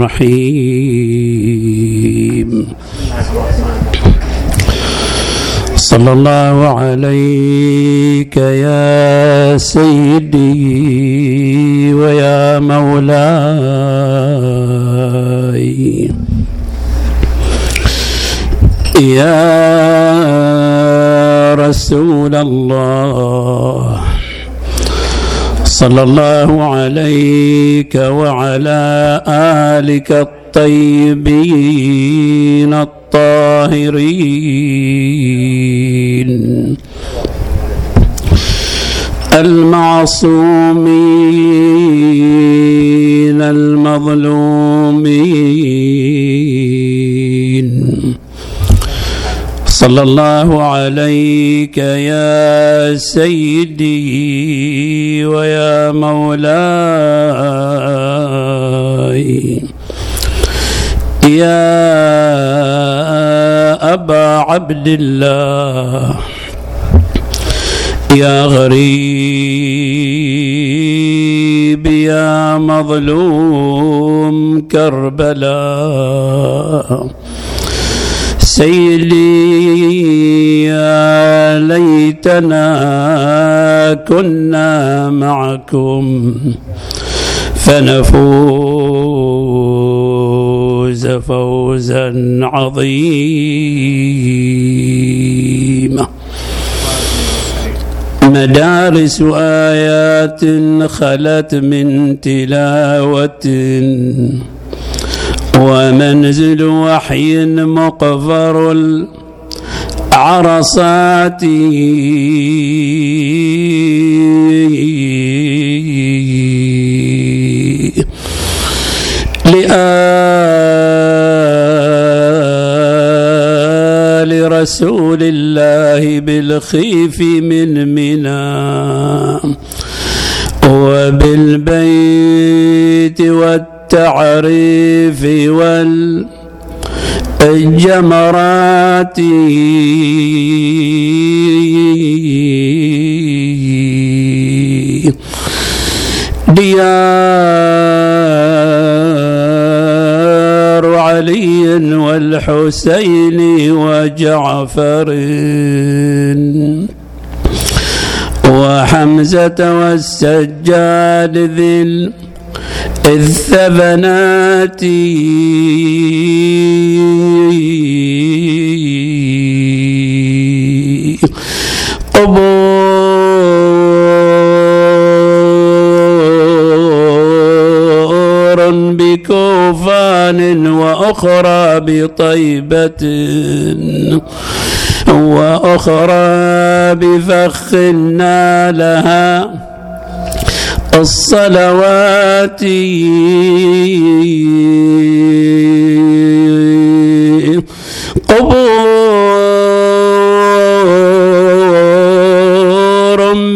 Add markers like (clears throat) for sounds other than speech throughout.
الرحيم. صلى الله عليك يا سيدي ويا مولاي. يا رسول الله. صلى الله عليك وعلى آلك الطيبين الطاهرين. المعصومين المظلومين. صلى الله عليك يا سيدي ويا مولاي. يا أبا عبد الله. يا غريب يا مظلوم كربلاء. سيدي ليتنا كنا معكم فنفوز فوزا عظيما. مدارس آيات خلت من تلاوة ومنزل وحي مقفر العرصات لآل رسول الله بالخيف من منام وبالبيت والتقوى التعريف والجمرات ديار علي والحسين وجعفر وحمزة والسجاد ذي الثبنات. قبور بكوفان وأخرى بطيبة وأخرى بفخ نالها. الصلوات. قبور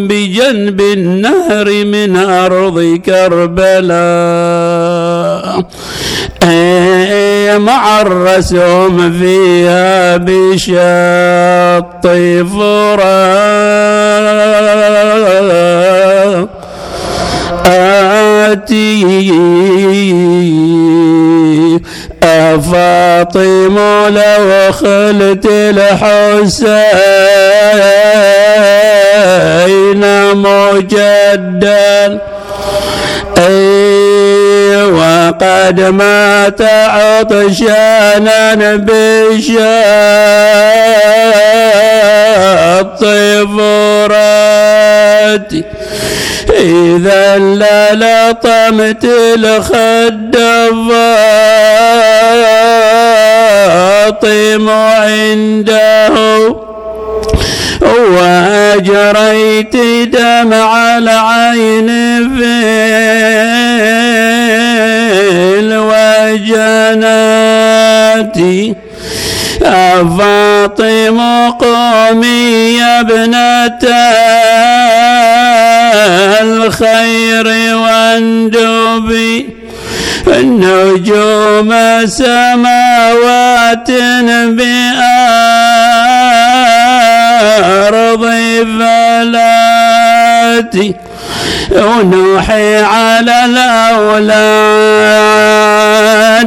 بجنب النهر من أرض كربلاء. مع الرسوم فيها بشط فرات. آتي أفاطم لو خلت الحسين مجدا وقد مات عطشانا بشط فراتي إذا لا لطمت الخد الفاطم عنده. وأجريت دمع العين في الوجنات فاطم قومي يا ابنة الخير واندبي النجوم سماوات بأرض فلاتي ونوحي على الأولاد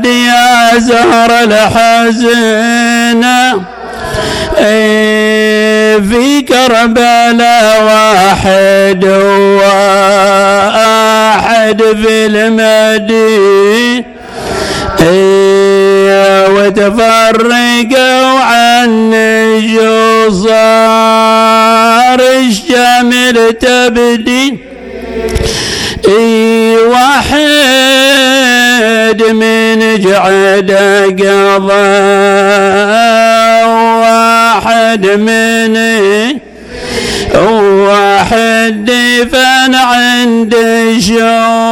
يا زهر الحزن. في كربلاء واحد وآحد في المدينة. وتفرقوا عن شو صار الشمل تبدي. اي واحد من جعد قضى واحد من واحد دفن عند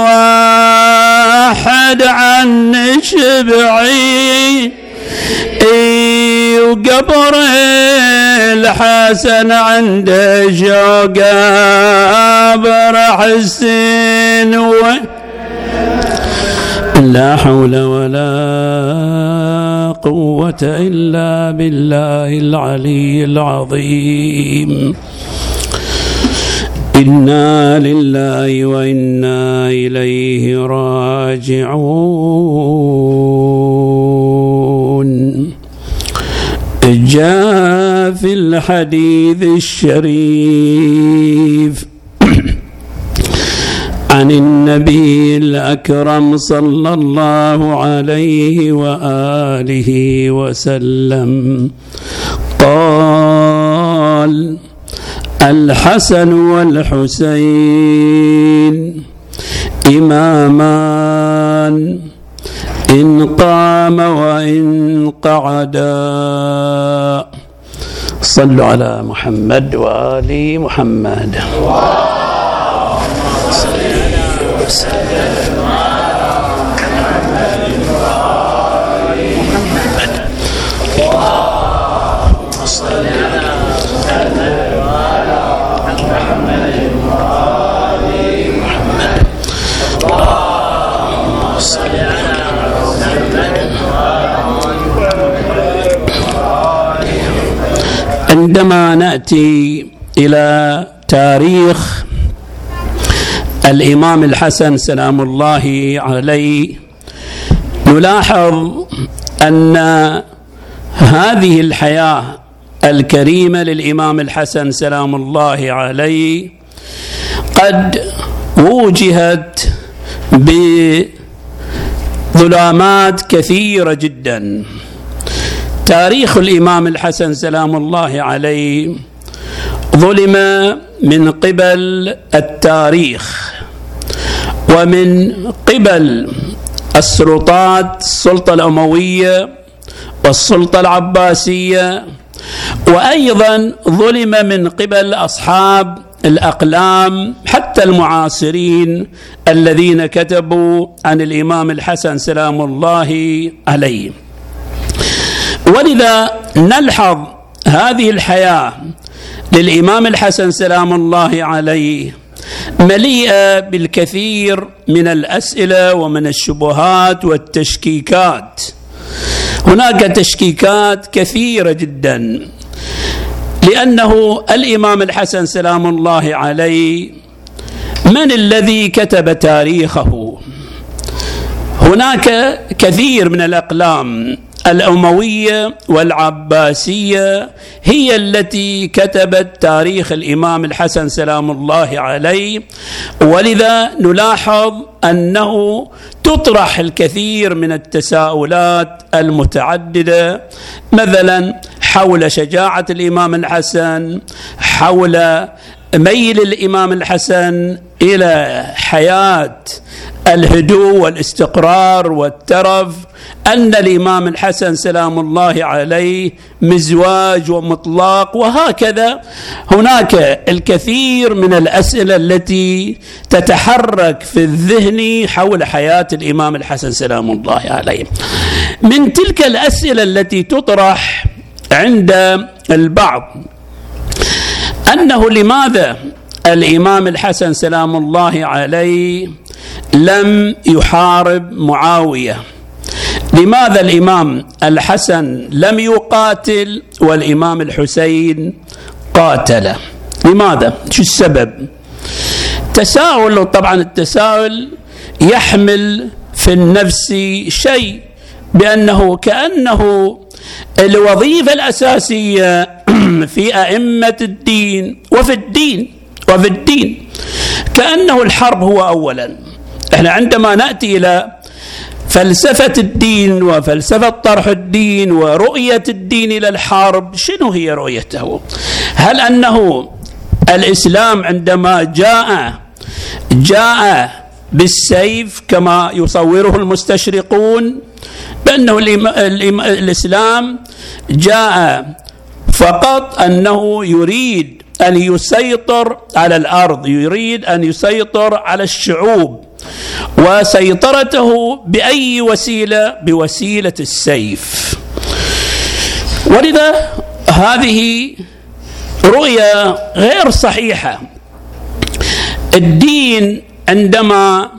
واحد عن شبعي. وقبر الحسن عند قبر حسين لا حول ولا قوة إلا بالله العلي العظيم. إنا لله وإنا إليه راجعون. جاء في الحديث الشريف النبي الأكرم صلى الله عليه وآله وسلم. قال الحسن والحسين إمامان. إن قام وإن قعدا. صلوا على محمد وآل محمد. وسلم عندما نأتي إلى تاريخ الإمام الحسن سلام الله عليه نلاحظ أن هذه الحياة الكريمة للإمام الحسن سلام الله عليه قد وجهت بظلامات كثيرة جدا. تاريخ الإمام الحسن سلام الله عليه ظلم من قبل التاريخ. ومن قبل السلطات السلطة الأموية والسلطة العباسية. وأيضا ظلم من قبل أصحاب الأقلام حتى المعاصرين الذين كتبوا عن الإمام الحسن سلام الله عليه. ولذا نلحظ هذه الحياة للإمام الحسن سلام الله عليه. مليئة بالكثير من الأسئلة ومن الشبهات والتشكيكات. هناك تشكيكات كثيرة جدا لأنه الإمام الحسن سلام الله عليه من الذي كتب تاريخه؟ هناك كثير من الأقلام الأموية والعباسية هي التي كتبت تاريخ الإمام الحسن سلام الله عليه. ولذا نلاحظ أنه تطرح الكثير من التساؤلات المتعددة مثلا حول شجاعة الإمام الحسن حول ميل الإمام الحسن إلى حياة الهدوء والاستقرار والترف أن الإمام الحسن سلام الله عليه مزواج ومطلاق وهكذا هناك الكثير من الأسئلة التي تتحرك في الذهن حول حياة الإمام الحسن سلام الله عليه. من تلك الأسئلة التي تطرح عند البعض أنه لماذا الإمام الحسن سلام الله عليه لم يحارب معاوية لماذا الإمام الحسن لم يقاتل والإمام الحسين قاتل؟ لماذا؟ شو السبب؟ تساؤل طبعا التساؤل يحمل في النفس شيء بأنه كأنه الوظيفة الأساسية (clears throat) في أئمة الدين وفي الدين وفي الدين كأنه الحرب هو اولا. إحنا عندما نأتي إلى فلسفة الدين وفلسفة طرح الدين ورؤية الدين إلى الحرب شنو هي رؤيته؟ هل أنه الإسلام عندما جاء جاء بالسيف كما يصوره المستشرقون بأنه الإسلام جاء فقط أنه يريد أن يسيطر على الأرض يريد أن يسيطر على الشعوب. وسيطرته بأي وسيلة؟ بوسيلة السيف. ولذا هذه رؤيه غير صحيحة. الدين عندما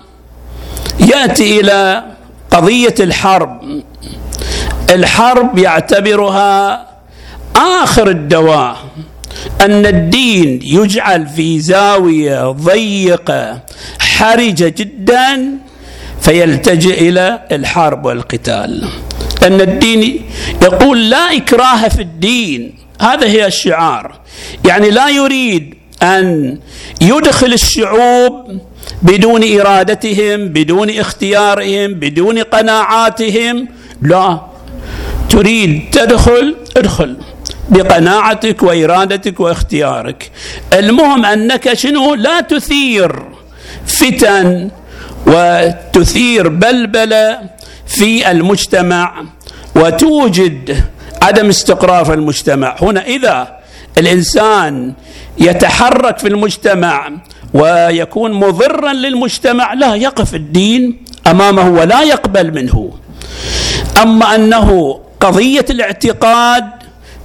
يأتي إلى قضية الحرب الحرب يعتبرها آخر الدواء. أن الدين يجعل في زاوية ضيقة حرجه جدا فيلتجئ إلى الحرب والقتال. ان الدين يقول لا إكراه في الدين. هذا هي الشعار. يعني لا يريد أن يدخل الشعوب بدون إرادتهم بدون اختيارهم بدون قناعاتهم. لا. تريد تدخل ادخل بقناعتك وإرادتك واختيارك. المهم أنك شنو؟ لا تثير. فتن وتثير بلبله في المجتمع وتوجد عدم استقرار في المجتمع. هنا إذا الإنسان يتحرك في المجتمع ويكون مضرا للمجتمع لا يقف الدين أمامه ولا يقبل منه. أما أنه قضية الاعتقاد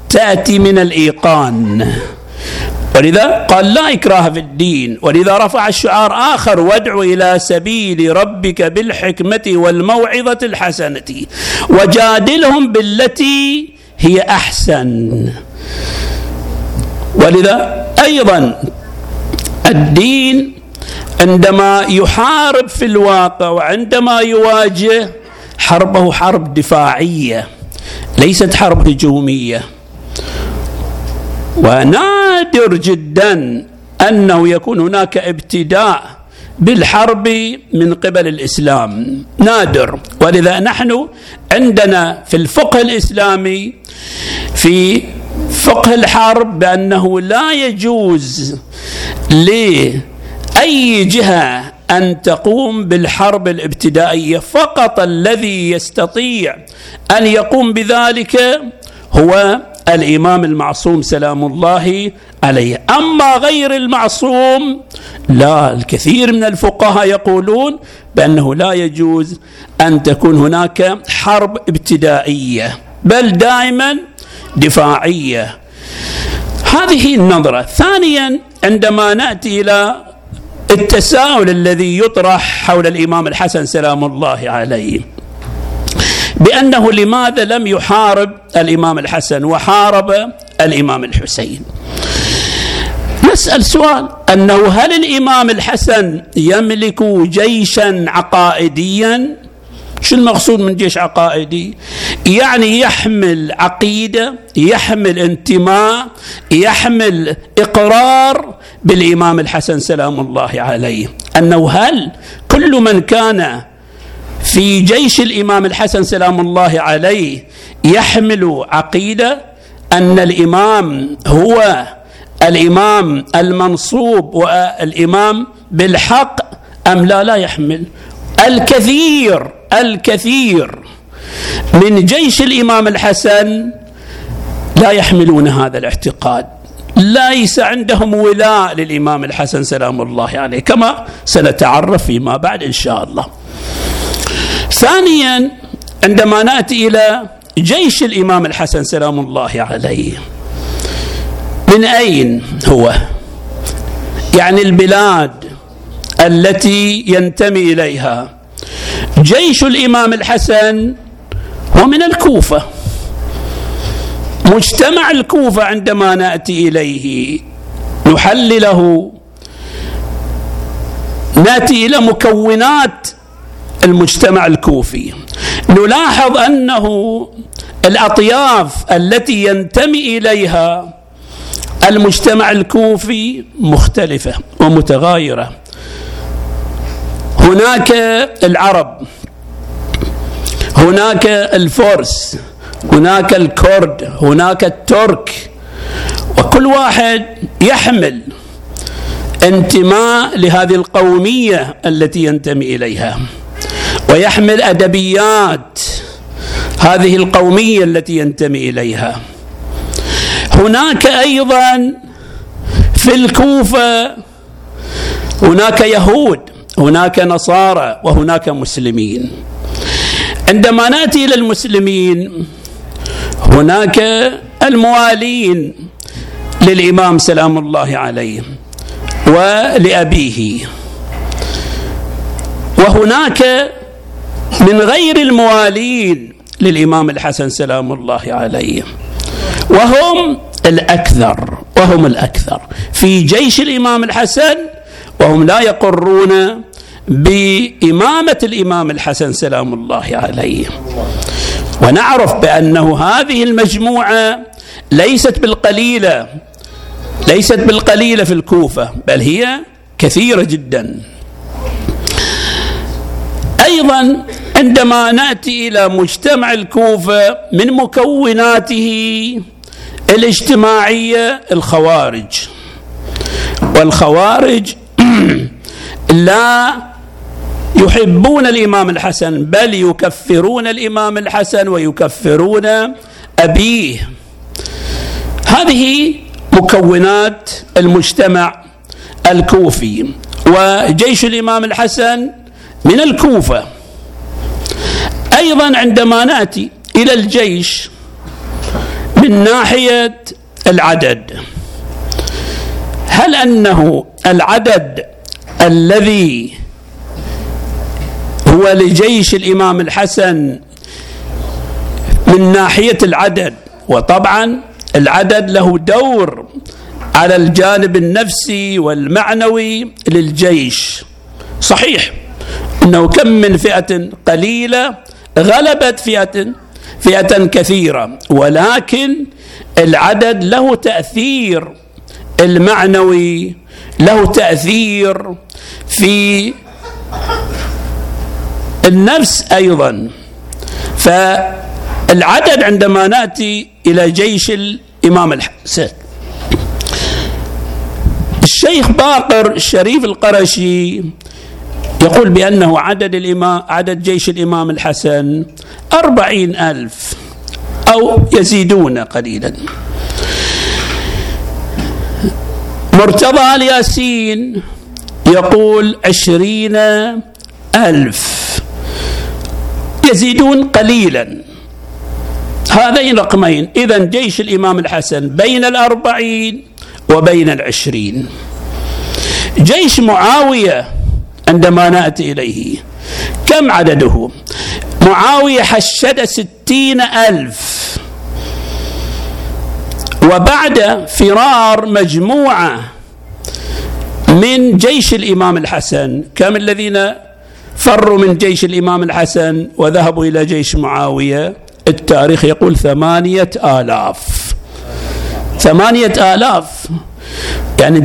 تأتي من الإيقان. ولذا قال لا إكراه في الدين ولذا رفع الشعار آخر وادع إلى سبيل ربك بالحكمة والموعظة الحسنة وجادلهم بالتي هي أحسن. ولذا أيضا الدين عندما يحارب في الواقع وعندما يواجه حربه حرب دفاعية ليست حرب هجومية. ونادر جدا أنه يكون هناك ابتداء بالحرب من قبل الإسلام. نادر. ولذا نحن عندنا في الفقه الإسلامي في فقه الحرب بأنه لا يجوز لأي جهة أن تقوم بالحرب الابتدائية. فقط الذي يستطيع أن يقوم بذلك هو الإمام المعصوم سلام الله عليه. أما غير المعصوم لا الكثير من الفقهاء يقولون بأنه لا يجوز أن تكون هناك حرب ابتدائية بل دائما دفاعية. هذه النظرة. ثانيا عندما نأتي إلى التساؤل الذي يطرح حول الإمام الحسن سلام الله عليه بأنه لماذا لم يحارب الإمام الحسن وحارب الإمام الحسين. نسأل سؤال أنه هل الإمام الحسن يملك جيشا عقائديا؟ شو المقصود من جيش عقائدي؟ يعني يحمل عقيدة يحمل انتماء يحمل إقرار بالإمام الحسن سلام الله عليه. أنه هل كل من كان في جيش الإمام الحسن سلام الله عليه يحمل عقيدة أن الإمام هو الإمام المنصوب والإمام بالحق أم لا لا يحمل. الكثير الكثير من جيش الإمام الحسن لا يحملون هذا الاعتقاد. ليس عندهم ولاء للإمام الحسن سلام الله عليه كما سنتعرف فيما بعد إن شاء الله. ثانيا عندما نأتي إلى جيش الإمام الحسن سلام الله عليه من أين هو؟ يعني البلاد التي ينتمي إليها. جيش الإمام الحسن هو من الكوفة. مجتمع الكوفة عندما نأتي إليه. نحلله. نأتي إلى مكونات المجتمع الكوفي. نلاحظ أنه الأطياف التي ينتمي إليها المجتمع الكوفي مختلفة ومتغايرة. هناك العرب هناك الفرس هناك الكرد هناك الترك وكل واحد يحمل انتماء لهذه القومية التي ينتمي إليها. ويحمل أدبيات هذه القومية التي ينتمي إليها. هناك أيضا في الكوفة هناك يهود هناك نصارى وهناك مسلمين. عندما نأتي إلى المسلمين هناك الموالين للإمام سلام الله عليه ولأبيه. وهناك من غير الموالين للإمام الحسن سلام الله عليه. وهم الأكثر وهم الأكثر. في جيش الإمام الحسن وهم لا يقرون بإمامة الإمام الحسن سلام الله عليه. ونعرف بأنه هذه المجموعة ليست بالقليلة ليست بالقليلة في الكوفة بل هي كثيرة جدا. أيضا عندما نأتي إلى مجتمع الكوفة من مكوناته الاجتماعية الخوارج. والخوارج (clears throat) لا يحبون الإمام الحسن بل يكفرون الإمام الحسن ويكفرون أبيه. هذه مكونات المجتمع الكوفي. وجيش الإمام الحسن من الكوفة. أيضا عندما نأتي إلى الجيش من ناحية العدد هل أنه العدد الذي هو لجيش الإمام الحسن من ناحية العدد؟ وطبعا العدد له دور على الجانب النفسي والمعنوي للجيش. صحيح. إنه كم من فئة قليلة غلبت فئة فئة كثيرة. ولكن العدد له تأثير المعنوي له تأثير في النفس أيضا. فالعدد عندما نأتي إلى جيش الإمام الحسن الشيخ باقر الشريف القرشي يقول بأنه عدد الإمام عدد جيش الإمام الحسن أربعين ألف أو يزيدون قليلا. مرتضى الياسين يقول عشرين ألف يزيدون قليلا. هذين رقمين. إذا جيش الإمام الحسن بين الأربعين وبين العشرين. جيش معاوية عندما نأتي إليه. كم عدده؟ معاوية حشد ستين ألف. وبعد فرار مجموعة من جيش الإمام الحسن. كم الذين فروا من جيش الإمام الحسن وذهبوا إلى جيش معاوية؟ التاريخ يقول ثمانية آلاف. ثمانية آلاف. يعني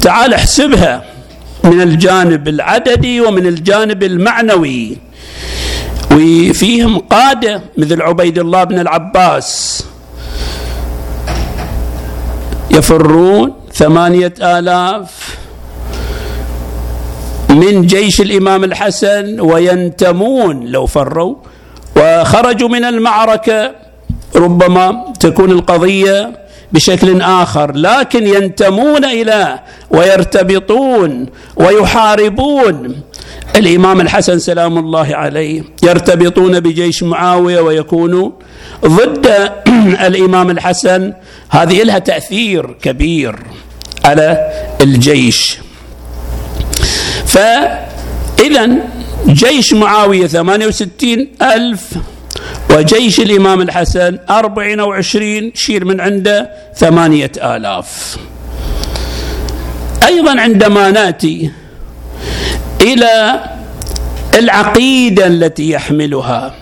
تعال احسبها. من الجانب العددي ومن الجانب المعنوي. وفيهم قادة مثل عبيد الله بن العباس. يفرون ثمانية آلاف من جيش الإمام الحسن وينتمون لو فروا. وخرجوا من المعركة ربما تكون القضية بشكل آخر لكن ينتمون إلى ويرتبطون ويحاربون. الإمام الحسن سلام الله عليه يرتبطون بجيش معاوية ويكونوا ضد (clears throat) الإمام الحسن. هذه لها تأثير كبير على الجيش. فاذا جيش معاوية 68 ألف وجيش الإمام الحسن أربعين أو عشرين شير من عنده ثمانية آلاف. أيضا عندما نأتي إلى العقيدة التي يحملها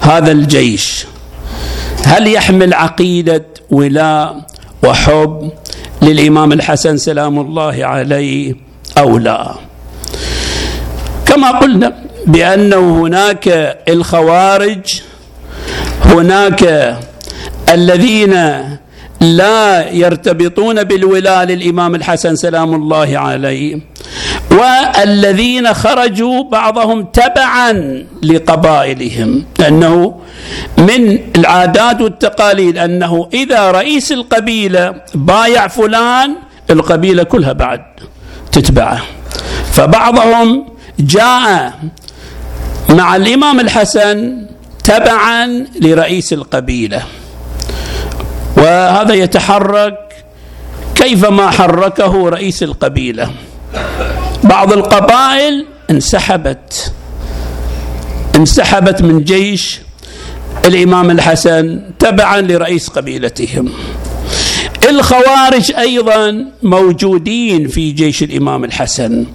هذا الجيش هل يحمل عقيدة ولاء وحب للإمام الحسن سلام الله عليه أو لا؟ كما قلنا بأنه هناك الخوارج هناك الذين لا يرتبطون بالولاء للامام الحسن سلام الله عليه والذين خرجوا بعضهم تبعا لقبائلهم لأنه من العادات والتقاليد أنه إذا رئيس القبيلة بايع فلان القبيلة كلها بعد تتبعه. فبعضهم جاء مع الإمام الحسن تبعا لرئيس القبيلة. وهذا يتحرك كيفما حركه رئيس القبيلة. بعض القبائل انسحبت انسحبت من جيش الإمام الحسن تبعا لرئيس قبيلتهم. الخوارج أيضا موجودين في جيش الإمام الحسن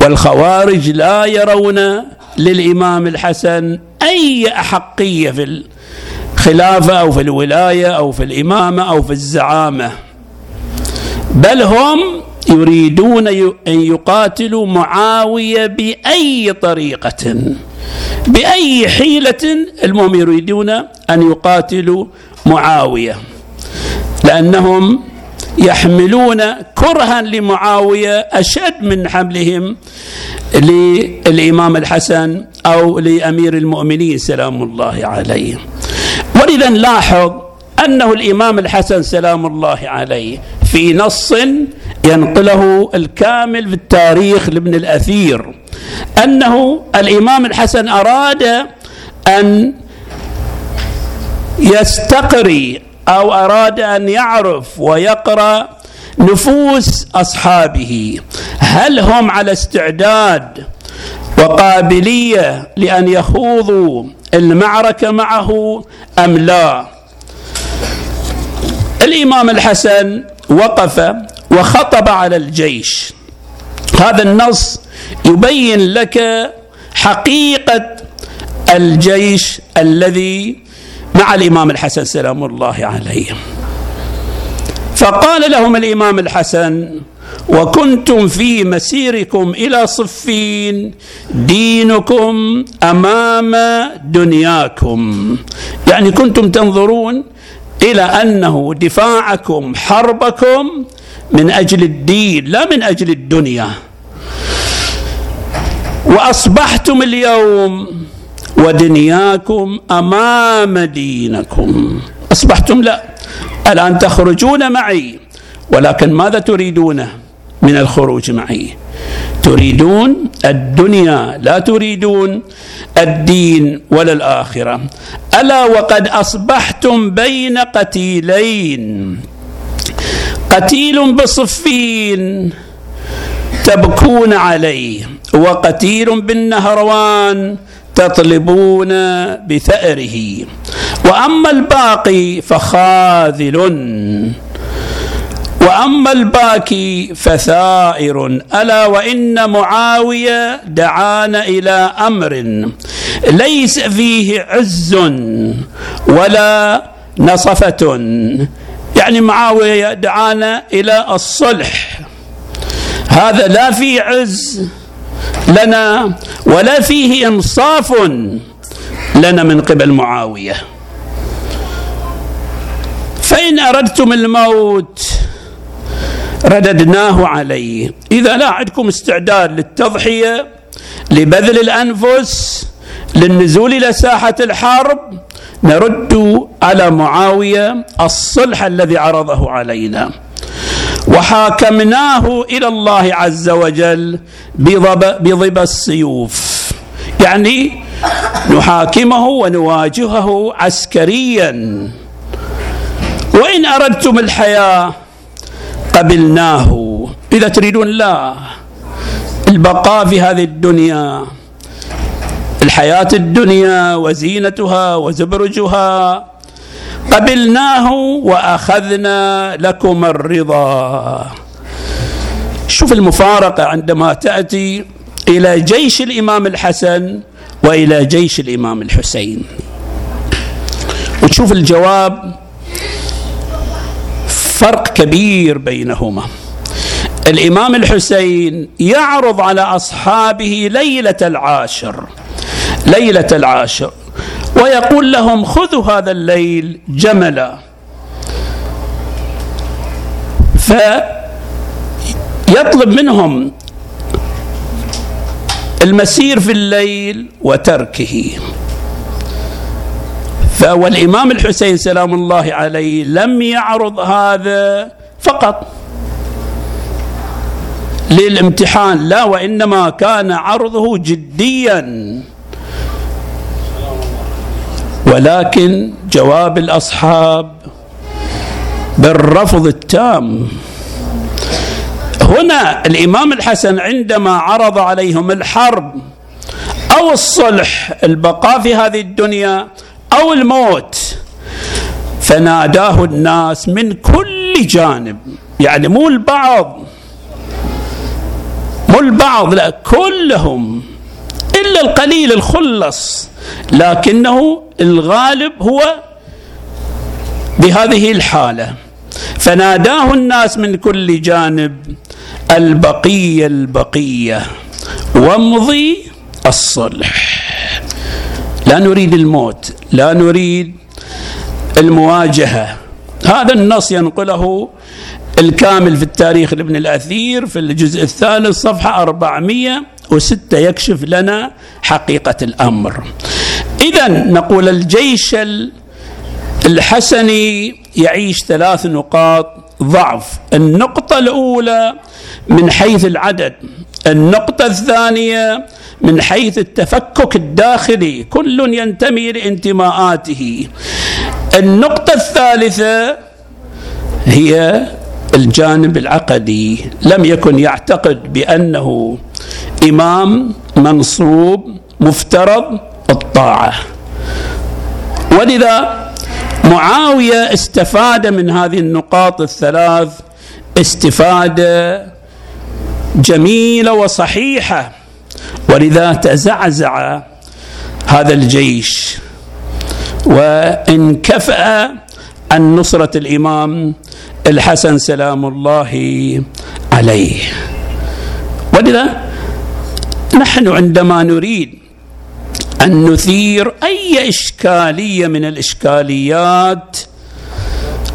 والخوارج لا يرون للإمام الحسن أي أحقية في الخلافة أو في الولاية أو في الإمامة أو في الزعامة. بل هم يريدون أن يقاتلوا معاوية بأي طريقة بأي حيلة. المهم يريدون أن يقاتلوا معاوية لأنهم يحملون كرها لمعاوية أشد من حملهم للإمام الحسن أو لأمير المؤمنين سلام الله عليه. ولذا نلاحظ أنه الإمام الحسن سلام الله عليه في نص ينقله الكامل في التاريخ لابن الأثير أنه الإمام الحسن أراد أن يستقري أو أراد أن يعرف ويقرأ نفوس أصحابه. هل هم على استعداد وقابلية لأن يخوضوا المعركة معه أم لا؟ الإمام الحسن وقف وخطب على الجيش. هذا النص يبين لك حقيقة الجيش الذي مع الإمام الحسن سلام الله عليه. فقال لهم الإمام الحسن وكنتم في مسيركم إلى صفين دينكم أمام دنياكم. يعني كنتم تنظرون إلى أنه دفاعكم حربكم من أجل الدين لا من أجل الدنيا. وأصبحتم اليوم ودنياكم أمام دينكم. أصبحتم لا الآن تخرجون معي ولكن ماذا تريدون من الخروج معي؟ تريدون الدنيا لا تريدون الدين ولا الآخرة. ألا وقد أصبحتم بين قتيلين. قتيل بصفين تبكون عليه وقتيل بالنهروان تطلبون بثأره. وأما الباقي فخاذل. وأما الباكي فثائر. ألا وإن معاوية دعانا إلى أمر ليس فيه عز ولا نصفة. يعني معاوية دعانا إلى الصلح. هذا لا فيه عز لنا ولا فيه انصاف لنا من قبل معاوية. فإن أردتم الموت رددناه عليه. إذا لا عندكم استعداد للتضحية لبذل الأنفس للنزول إلى ساحة الحرب نرد على معاوية الصلح الذي عرضه علينا. وحاكمناه إلى الله عز وجل بضب السيوف. يعني نحاكمه ونواجهه عسكريا. وإن أردتم الحياة قبلناه. إذا تريدون لا البقاء في هذه الدنيا الحياة الدنيا وزينتها وزبرجها قبلناه وأخذنا لكم الرضا. شوف المفارقة عندما تأتي إلى جيش الإمام الحسن وإلى جيش الإمام الحسين. وتشوف الجواب فرق كبير بينهما. الإمام الحسين يعرض على أصحابه ليلة العاشر. ليلة العاشر. ويقول لهم خذوا هذا الليل جملا. فيطلب منهم المسير في الليل وتركه. والإمام الحسين سلام الله عليه لم يعرض هذا فقط للامتحان لا وإنما كان عرضه جديا. ولكن جواب الأصحاب بالرفض التام. هنا الإمام الحسن عندما عرض عليهم الحرب أو الصلح البقاء في هذه الدنيا أو الموت فناداه الناس من كل جانب يعني مو البعض مو البعض لا كلهم إلا القليل الخلص. لكنه الغالب هو بهذه الحالة. فناداه الناس من كل جانب البقيه البقية وامضي الصلح. لا نريد الموت لا نريد المواجهة. هذا النص ينقله الكامل في التاريخ لابن الأثير في الجزء الثالث صفحة 400 وستة يكشف لنا حقيقة الأمر. إذا نقول الجيش الحسني يعيش ثلاث نقاط ضعف. النقطة الأولى من حيث العدد. النقطة الثانية من حيث التفكك الداخلي. كل ينتمي لانتماءاته. النقطة الثالثة هي الجانب العقدي. لم يكن يعتقد بأنه إمام منصوب مفترض الطاعة. ولذا معاوية استفاد من هذه النقاط الثلاث استفادة جميلة وصحيحة. ولذا تزعزع هذا الجيش. وانكفأ عن نصرة الإمام الحسن سلام الله عليه. ولذا نحن عندما نريد أن نثير أي إشكالية من الإشكاليات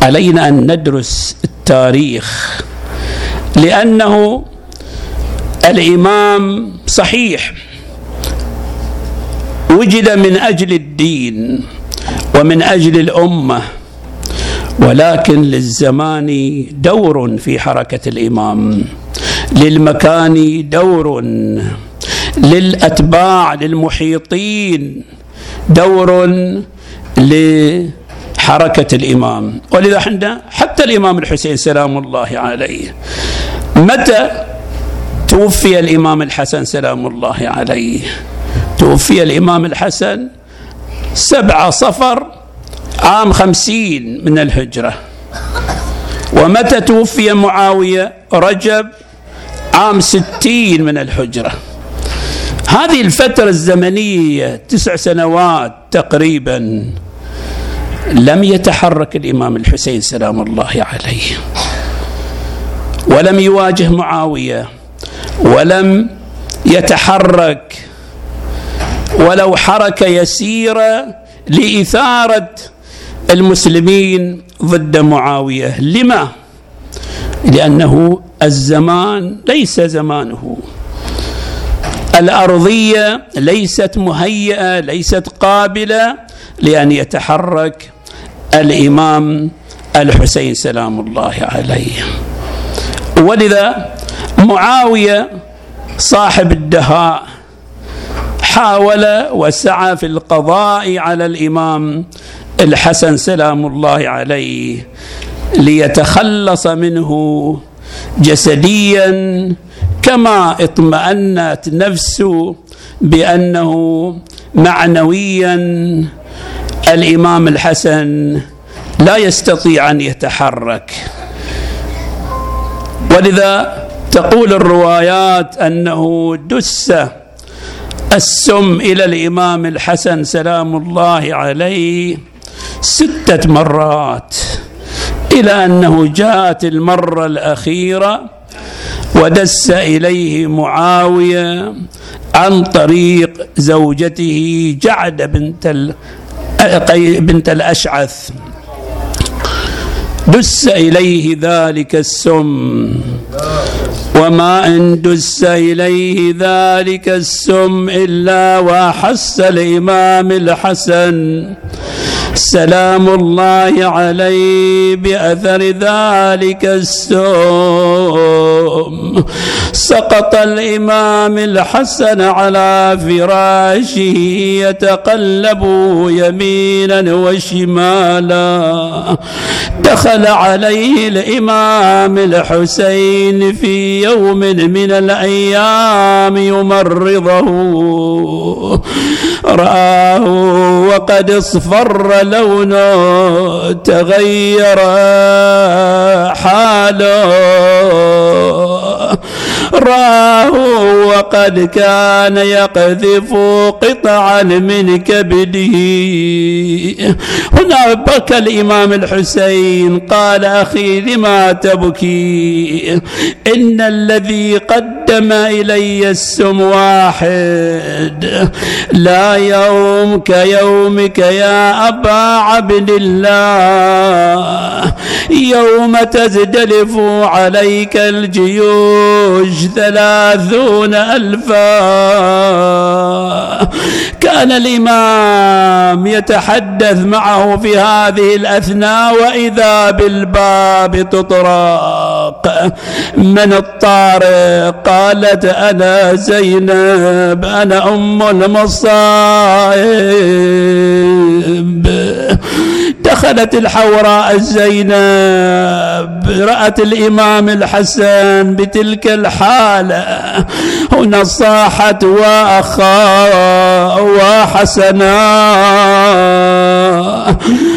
علينا أن ندرس التاريخ لأنه الإمام صحيح وجد من أجل الدين ومن أجل الأمة ولكن للزمان دور في حركة الإمام للمكان دور للأتباع للمحيطين. دور لحركة الإمام. ولذا عندنا حتى الإمام الحسين سلام الله عليه. متى توفي الإمام الحسن سلام الله عليه؟ توفي الإمام الحسن سبعة صفر عام خمسين من الهجرة. ومتى توفي معاوية رجب عام ستين من الهجرة؟ هذه الفترة الزمنية تسع سنوات تقريبا لم يتحرك الإمام الحسين سلام الله عليه. ولم يواجه معاوية ولم يتحرك. ولو حركة يسيرة لإثارة المسلمين ضد معاوية. لما؟ لأنه الزمان ليس زمانه. الأرضية ليست مهيئة ليست قابلة لأن يتحرك الإمام الحسين سلام الله عليه. ولذا معاوية صاحب الدهاء حاول وسعى في القضاء على الإمام الحسن سلام الله عليه ليتخلص منه جسديا كما اطمأنت نفسه بأنه معنويا الإمام الحسن لا يستطيع أن يتحرك. ولذا تقول الروايات أنه دس السم إلى الإمام الحسن سلام الله عليه ستة مرات إلى أنه جاءت المرة الأخيرة ودس إليه معاوية عن طريق زوجته جعد بنت بنت الأشعث. دس إليه ذلك السم. وما إن دس إليه ذلك السم إلا واحس الإمام الحسن. سلام الله عليه بأثر ذلك السم سقط الإمام الحسن على فراشه يتقلب يمينا وشمالا. دخل عليه الإمام الحسين في يوم من الأيام يمرضه. رآه وقد اصفر لونه تغير حاله. راه وقد كان يقذف قطعا من كبده. هنا بكى الإمام الحسين قال أخي لما تبكي؟ إن الذي قدم إلي السم واحد. لا يوم كيومك يا أبا عبد الله. يوم تزدلف عليك الجيوش. ثلاثون ألفا. كان الإمام يتحدث معه في هذه الأثناء وإذا بالباب تطرق. من الطارق؟ قالت أنا زينب أنا أم المصائب دخلت الحوراء الزينب رأت الإمام الحسن بتلك الحالة. هنا صاحت وأخا وحسنا.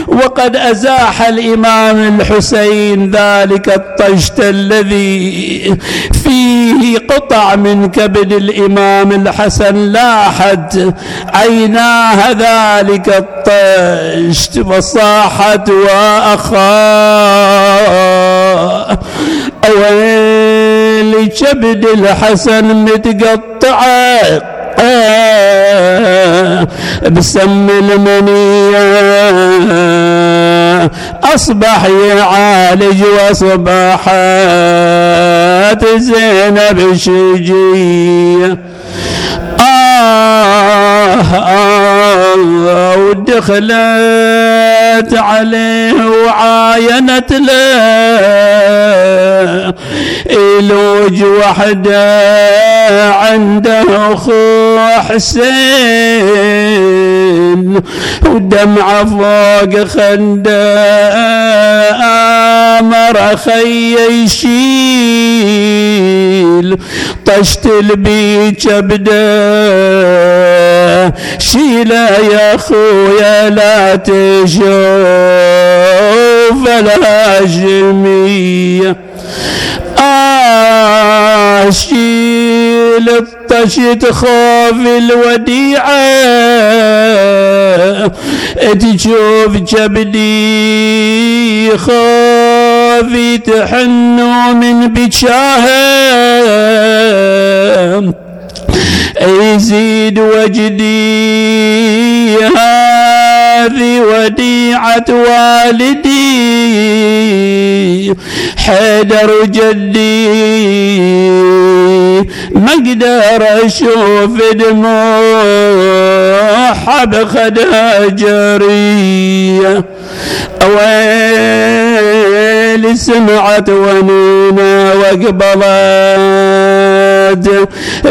وقد أزاح الإمام الحسين ذلك الطشت الذي فيه قطع من كبد الإمام الحسن لاحت عيناه ذلك الطشت فصاحت وأخاه أويل كبد الحسن متقطعة. بسم المنية. أصبح يعالج وصبحت زينب شجية آه آه ودخلت عليه وعاينت له. إلوج وحده عنده اخو حسين ودمعه فوق خنده. آمر خي يشيل طشت البيج ابدا شيله يا اخويا لا تشوف الهاشميه آه شيل الطشت خوف الوديعة. تشوف جبلي خوفي تحنو من بجاهه يزيد وجدي هذه وديعة والدي. حيدر جدي ما أقدر أشوف دموع بخدها جريه ويلي سمعت ونينا وقبلت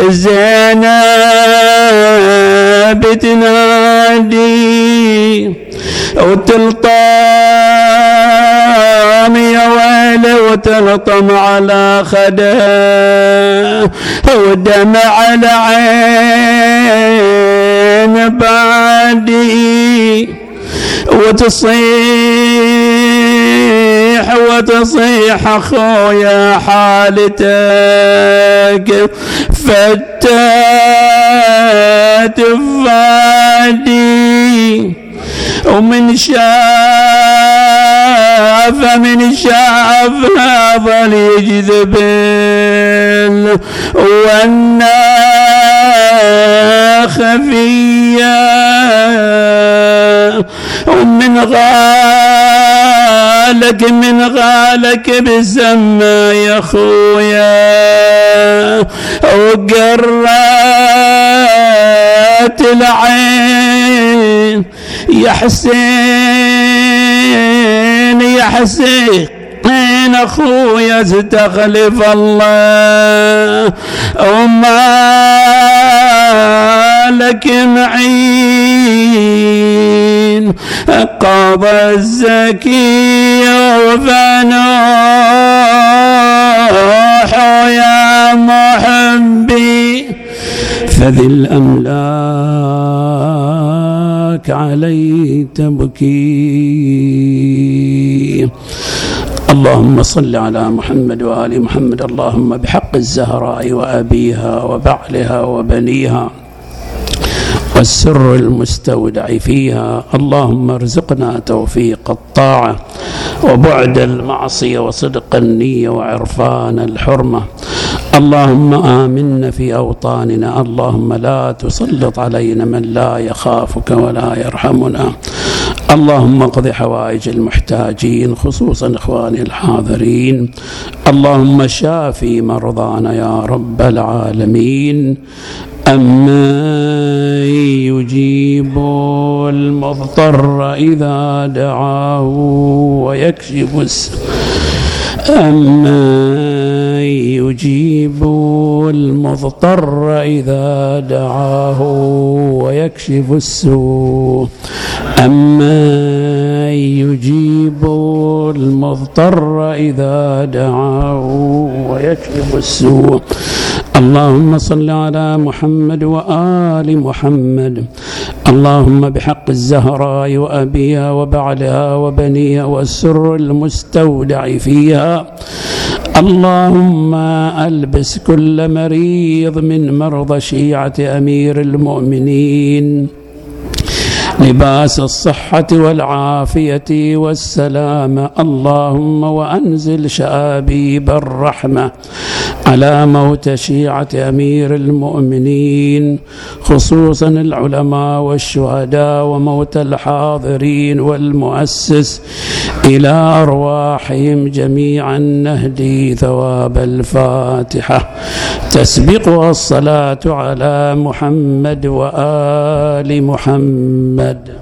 زينب تنادي وتلطم يا ويلي وتلطم على خده. ودمع العين بعدي. وتصيح تصيح اخويا حالتك فتات فادي ومن شاف من شاف ظل يجذب والناخ خفية ومن غالك من غالك بسما يا خويا وقرات العين يا حسين يا حسين من أخويا استخلف الله. وما لك معين قضى الزكي وفنوح يا محبي فذي الأملاك علي تبكي اللهم صل على محمد وآل محمد. اللهم بحق الزهراء وأبيها وبعلها وبنيها. والسر المستودع فيها. اللهم ارزقنا توفيق الطاعة وبعد المعصية وصدق النية وعرفان الحرمة. اللهم آمنا في أوطاننا. اللهم لا تسلط علينا من لا يخافك ولا يرحمنا. اللهم اقض حوائج المحتاجين خصوصا إخواني الحاضرين. اللهم شافي مرضانا يا رب العالمين. أما يجيب المضطر إذا دعاه ويكشف أما يجيب المضطر إذا دعاه ويكشف السوء. أما يجيب المضطر إذا دعاه ويكشف السوء. اللهم صل على محمد وآل محمد. اللهم بحق الزهراء وأبيها وبعلها وبنيها والسر المستودع فيها. اللهم ألبس كل مريض من مرضى شيعة أمير المؤمنين. لباس الصحة والعافية والسلامة اللهم وأنزل شآبيب الرحمة. على موت شيعة أمير المؤمنين خصوصا العلماء والشهداء وموت الحاضرين والمؤسس إلى أرواحهم جميعا نهدي ثواب الفاتحة. تسبقها الصلاة على محمد وآل محمد.